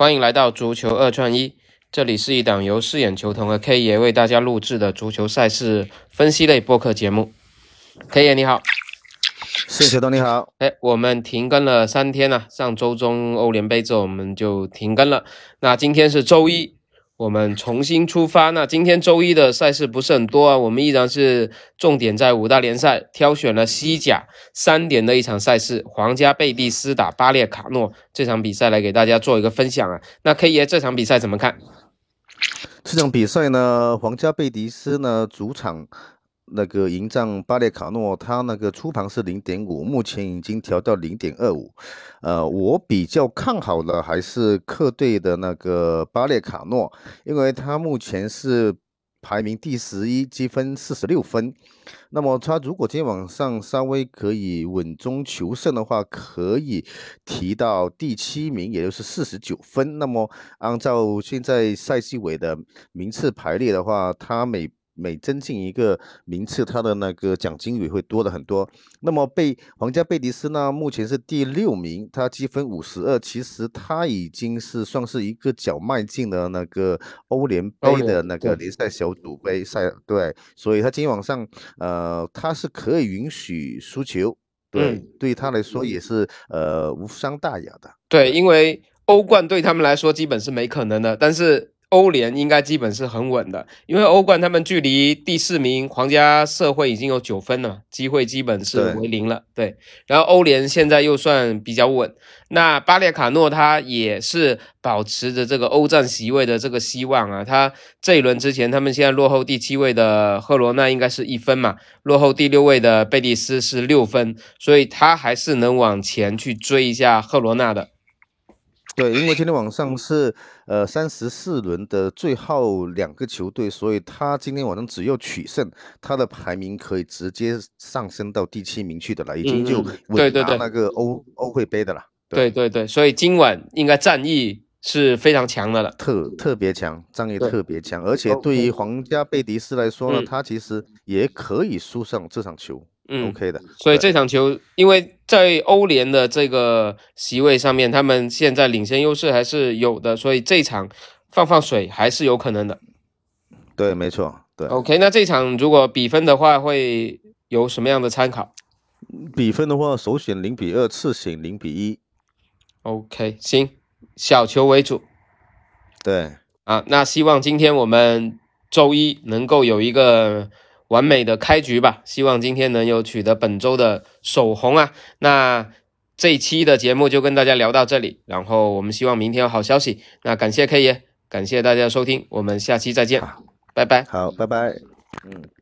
欢迎来到足球二串一，这里是一档由四眼球童和 K 爷为大家录制的足球赛事分析类播客节目。K 爷你好，四眼球童你好。哎，我们停更了三天了，上周中欧联杯之后我们就停更了。那今天是周一。我们重新出发。那今天周一的赛事不是很多啊，我们依然是重点在五大联赛，挑选了西甲三点的一场赛事，皇家贝蒂斯打巴列卡诺这场比赛来给大家做一个分享啊。那 K 爷这场比赛怎么看？这场比赛呢，皇家贝蒂斯呢主场。那个迎战巴列卡诺，他那个出盘是零点五，目前已经调到零点二五。呃，我比较看好的还是客队的那个巴列卡诺，因为他目前是排名第十一，积分四十六分。那么他如果今天晚上稍微可以稳中求胜的话，可以提到第七名，也就是四十九分。那么按照现在赛季尾的名次排列的话，他每每增进一个名次，他的那个奖金也会多的很多。那么贝皇家贝蒂斯呢，目前是第六名，他积分五十二，其实他已经是算是一个脚迈进了那个欧联杯的那个联赛小组杯赛，对，所以他今天晚上呃，他是可以允许输球，对，对他来说也是呃无伤大雅的。对，因为欧冠对他们来说基本是没可能的，但是。欧联应该基本是很稳的，因为欧冠他们距离第四名皇家社会已经有九分了，机会基本是为零了。对，然后欧联现在又算比较稳，那巴列卡诺他也是保持着这个欧战席位的这个希望啊。他这一轮之前，他们现在落后第七位的赫罗纳应该是一分嘛，落后第六位的贝蒂斯是六分，所以他还是能往前去追一下赫罗纳的。对，因为今天晚上是呃三十四轮的最后两个球队，所以他今天晚上只要取胜，他的排名可以直接上升到第七名去的了，已经就稳拿那个欧欧会杯的了。对。对对，所以今晚应该战役是非常强的了，特特别强，战役特别强，而且对于皇家贝蒂斯来说呢，他其实也可以输上这场球。嗯，OK 的。所以这场球，因为在欧联的这个席位上面，他们现在领先优势还是有的，所以这场放放水还是有可能的。对，没错。对，OK，那这场如果比分的话，会有什么样的参考？比分的话，首选零比二，次选零比一。OK，行，小球为主。对，啊，那希望今天我们周一能够有一个。完美的开局吧，希望今天能有取得本周的首红啊！那这一期的节目就跟大家聊到这里，然后我们希望明天有好消息。那感谢 K 爷，感谢大家收听，我们下期再见，拜拜。好，拜拜。嗯。